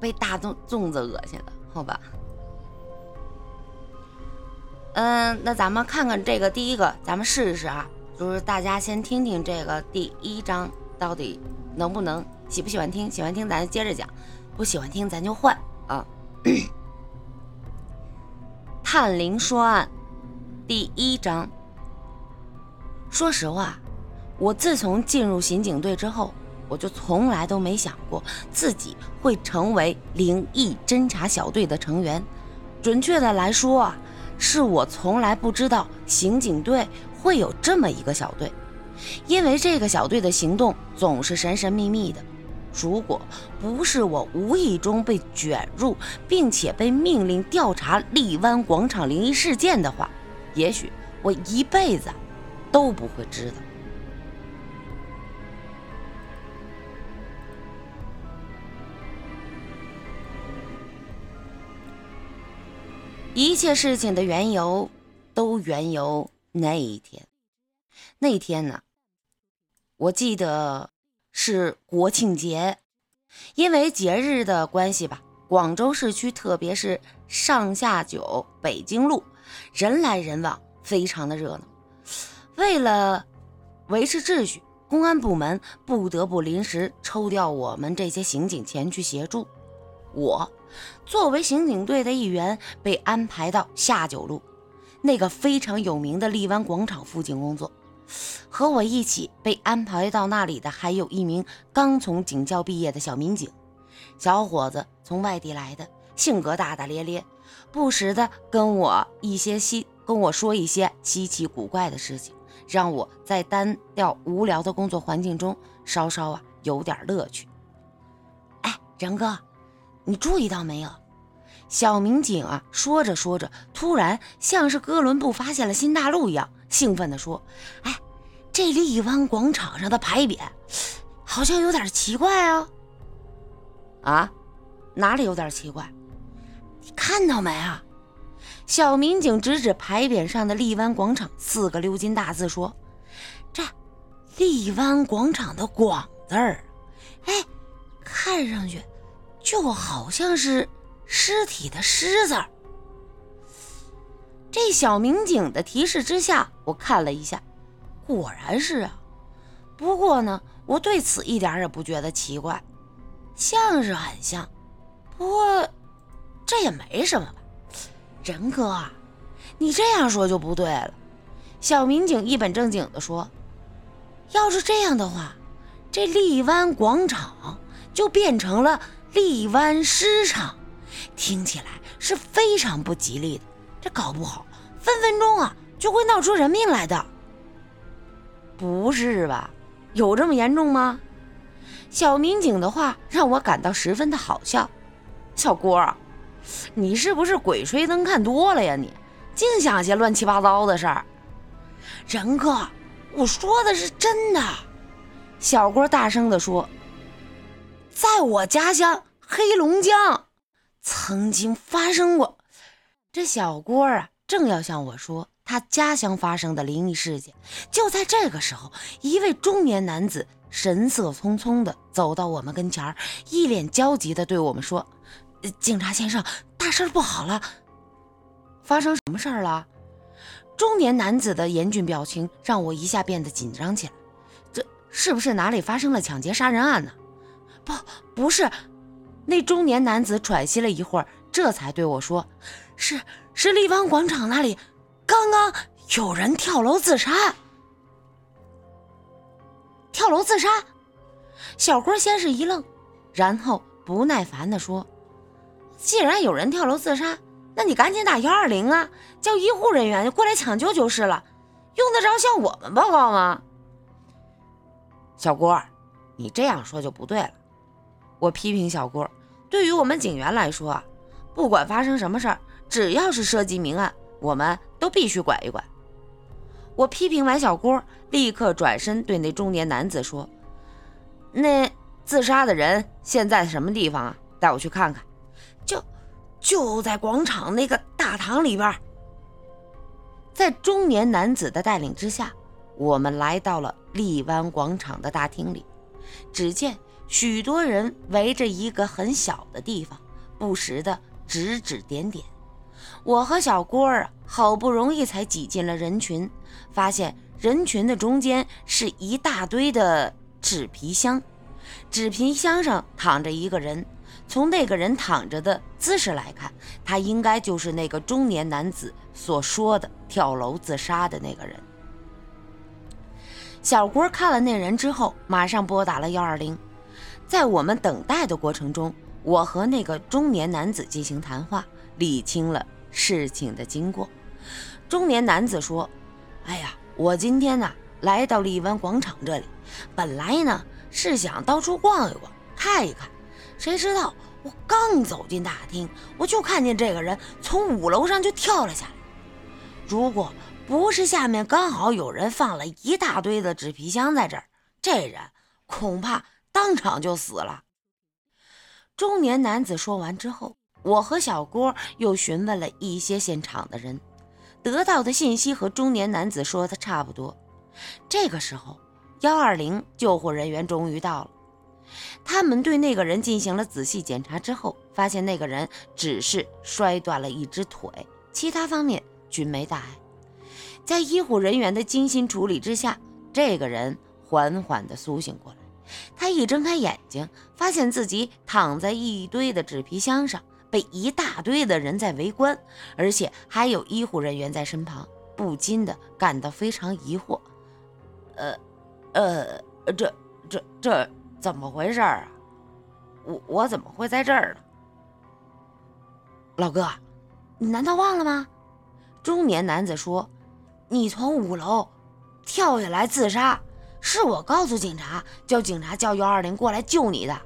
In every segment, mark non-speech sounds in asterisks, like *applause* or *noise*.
被大粽粽子恶心了，好吧。嗯，那咱们看看这个第一个，咱们试试啊，就是大家先听听这个第一章到底能不能喜不喜欢听，喜欢听咱接着讲，不喜欢听咱就换啊。*coughs* 探灵说案第一章。说实话，我自从进入刑警队之后，我就从来都没想过自己会成为灵异侦查小队的成员。准确的来说啊。是我从来不知道刑警队会有这么一个小队，因为这个小队的行动总是神神秘秘的。如果不是我无意中被卷入，并且被命令调查荔湾广场灵异事件的话，也许我一辈子都不会知道。一切事情的缘由，都缘由那一天。那天呢，我记得是国庆节，因为节日的关系吧，广州市区，特别是上下九北京路，人来人往，非常的热闹。为了维持秩序，公安部门不得不临时抽调我们这些刑警前去协助。我作为刑警队的一员，被安排到下九路那个非常有名的荔湾广场附近工作。和我一起被安排到那里的，还有一名刚从警校毕业的小民警。小伙子从外地来的，性格大大咧咧，不时的跟我一些稀跟我说一些稀奇古怪的事情，让我在单调无聊的工作环境中稍稍啊有点乐趣。哎，仁哥。你注意到没有，小民警啊，说着说着，突然像是哥伦布发现了新大陆一样，兴奋地说：“哎，这荔湾广场上的牌匾好像有点奇怪啊！啊，哪里有点奇怪？你看到没啊？”小民警指指牌匾上的“荔湾广场”四个鎏金大字说：“这荔湾广场的‘广’字儿，哎，看上去……”就好像是尸体的“尸”字儿。这小民警的提示之下，我看了一下，果然是啊。不过呢，我对此一点也不觉得奇怪，像是很像。不过这也没什么吧？仁哥啊，你这样说就不对了。小民警一本正经地说：“要是这样的话，这荔湾广场就变成了……”荔湾尸场，听起来是非常不吉利的。这搞不好，分分钟啊就会闹出人命来的。不是吧？有这么严重吗？小民警的话让我感到十分的好笑。小郭，你是不是鬼吹灯看多了呀？你净想些乱七八糟的事儿。仁哥，我说的是真的。小郭大声地说。在我家乡黑龙江，曾经发生过。这小郭啊，正要向我说他家乡发生的灵异事件。就在这个时候，一位中年男子神色匆匆地走到我们跟前一脸焦急地对我们说：“警察先生，大事不好了！发生什么事儿了？”中年男子的严峻表情让我一下变得紧张起来。这是不是哪里发生了抢劫杀人案呢？不，不是，那中年男子喘息了一会儿，这才对我说：“是，是荔湾广场那里，刚刚有人跳楼自杀。”跳楼自杀？小郭先是一愣，然后不耐烦地说：“既然有人跳楼自杀，那你赶紧打幺二零啊，叫医护人员过来抢救就是了，用得着向我们报告吗？”小郭，你这样说就不对了。我批评小郭，对于我们警员来说，不管发生什么事儿，只要是涉及明案，我们都必须管一管。我批评完小郭，立刻转身对那中年男子说：“那自杀的人现在什么地方啊？带我去看看。”就就在广场那个大堂里边。在中年男子的带领之下，我们来到了荔湾广场的大厅里，只见。许多人围着一个很小的地方，不时的指指点点。我和小郭儿好不容易才挤进了人群，发现人群的中间是一大堆的纸皮箱，纸皮箱上躺着一个人。从那个人躺着的姿势来看，他应该就是那个中年男子所说的跳楼自杀的那个人。小郭看了那人之后，马上拨打了幺二零。在我们等待的过程中，我和那个中年男子进行谈话，理清了事情的经过。中年男子说：“哎呀，我今天呢来到荔湾广场这里，本来呢是想到处逛一逛，看一看，谁知道我刚走进大厅，我就看见这个人从五楼上就跳了下来。如果不是下面刚好有人放了一大堆的纸皮箱在这儿，这人恐怕……”当场就死了。中年男子说完之后，我和小郭又询问了一些现场的人，得到的信息和中年男子说的差不多。这个时候，幺二零救护人员终于到了。他们对那个人进行了仔细检查之后，发现那个人只是摔断了一只腿，其他方面均没大碍。在医护人员的精心处理之下，这个人缓缓地苏醒过来。他一睁开眼睛，发现自己躺在一堆的纸皮箱上，被一大堆的人在围观，而且还有医护人员在身旁，不禁的感到非常疑惑。呃，呃，这、这、这怎么回事啊？我我怎么会在这儿呢？老哥，你难道忘了吗？中年男子说：“你从五楼跳下来自杀。”是我告诉警察，叫警察叫幺二零过来救你的。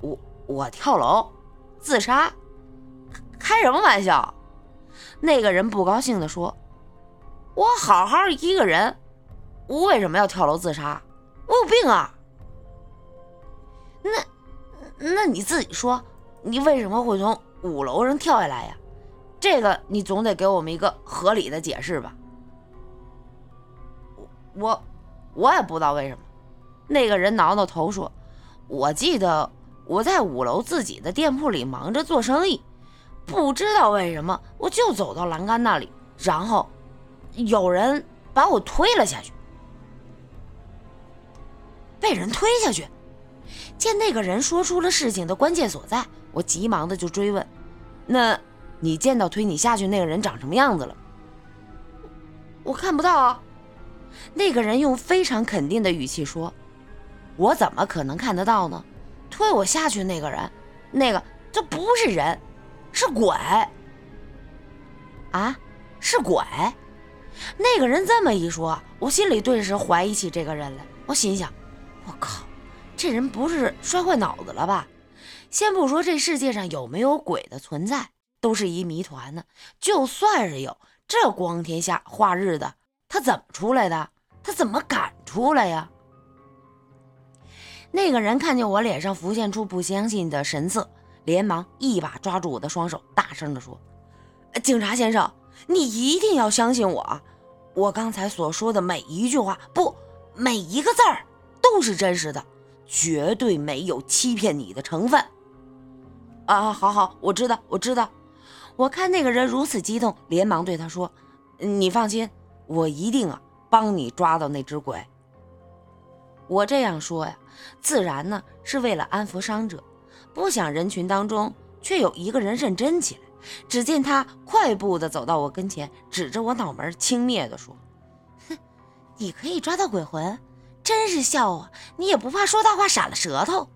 我我跳楼自杀，开什么玩笑？那个人不高兴地说：“我好好一个人，我为什么要跳楼自杀？我有病啊！”那那你自己说，你为什么会从五楼上跳下来呀？这个你总得给我们一个合理的解释吧。我，我也不知道为什么。那个人挠挠头说：“我记得我在五楼自己的店铺里忙着做生意，不知道为什么我就走到栏杆那里，然后有人把我推了下去。被人推下去。”见那个人说出了事情的关键所在，我急忙的就追问：“那你见到推你下去那个人长什么样子了？”我看不到啊。那个人用非常肯定的语气说：“我怎么可能看得到呢？推我下去那个人，那个这不是人，是鬼啊，是鬼！”那个人这么一说，我心里顿时怀疑起这个人来。我心想：“我靠，这人不是摔坏脑子了吧？先不说这世界上有没有鬼的存在，都是一谜团呢。就算是有，这光天下化日的，他怎么出来的？”他怎么敢出来呀？那个人看见我脸上浮现出不相信的神色，连忙一把抓住我的双手，大声地说：“警察先生，你一定要相信我，我刚才所说的每一句话，不，每一个字儿都是真实的，绝对没有欺骗你的成分。”啊，好好，我知道，我知道。我看那个人如此激动，连忙对他说：“你放心，我一定啊。”帮你抓到那只鬼。我这样说呀，自然呢是为了安抚伤者，不想人群当中却有一个人认真起来。只见他快步的走到我跟前，指着我脑门轻蔑的说：“哼，你可以抓到鬼魂，真是笑话！你也不怕说大话闪了舌头？”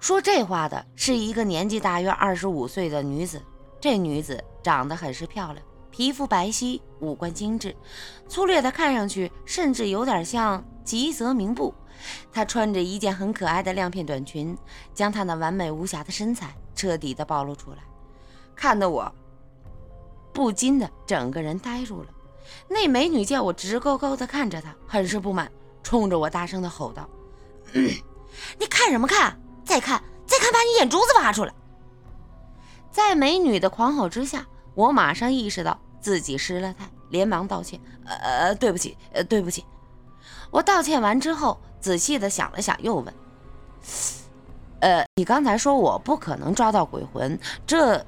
说这话的是一个年纪大约二十五岁的女子，这女子长得很是漂亮。皮肤白皙，五官精致，粗略的看上去甚至有点像吉泽明步。她穿着一件很可爱的亮片短裙，将她那完美无瑕的身材彻底的暴露出来，看得我不禁的整个人呆住了。那美女见我直勾勾的看着她，很是不满，冲着我大声的吼道：“ *clears throat* 你看什么看？再看，再看，把你眼珠子挖出来！”在美女的狂吼之下。我马上意识到自己失了态，连忙道歉：“呃，对不起，呃，对不起。”我道歉完之后，仔细的想了想，又问：“呃，你刚才说我不可能抓到鬼魂，这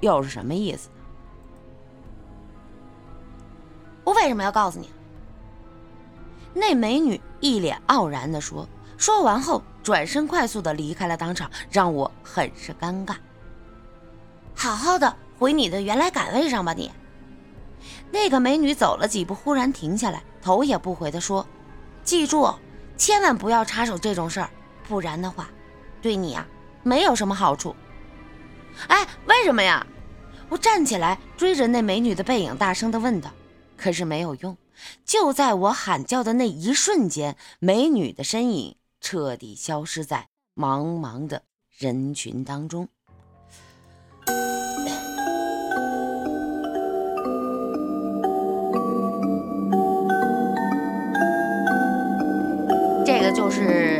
又是什么意思？”我为什么要告诉你？那美女一脸傲然的说。说完后，转身快速的离开了当场，让我很是尴尬。好好的回你的原来岗位上吧，你。那个美女走了几步，忽然停下来，头也不回的说：“记住，千万不要插手这种事儿，不然的话，对你啊没有什么好处。”哎，为什么呀？我站起来追着那美女的背影，大声的问道。可是没有用，就在我喊叫的那一瞬间，美女的身影。彻底消失在茫茫的人群当中。就是。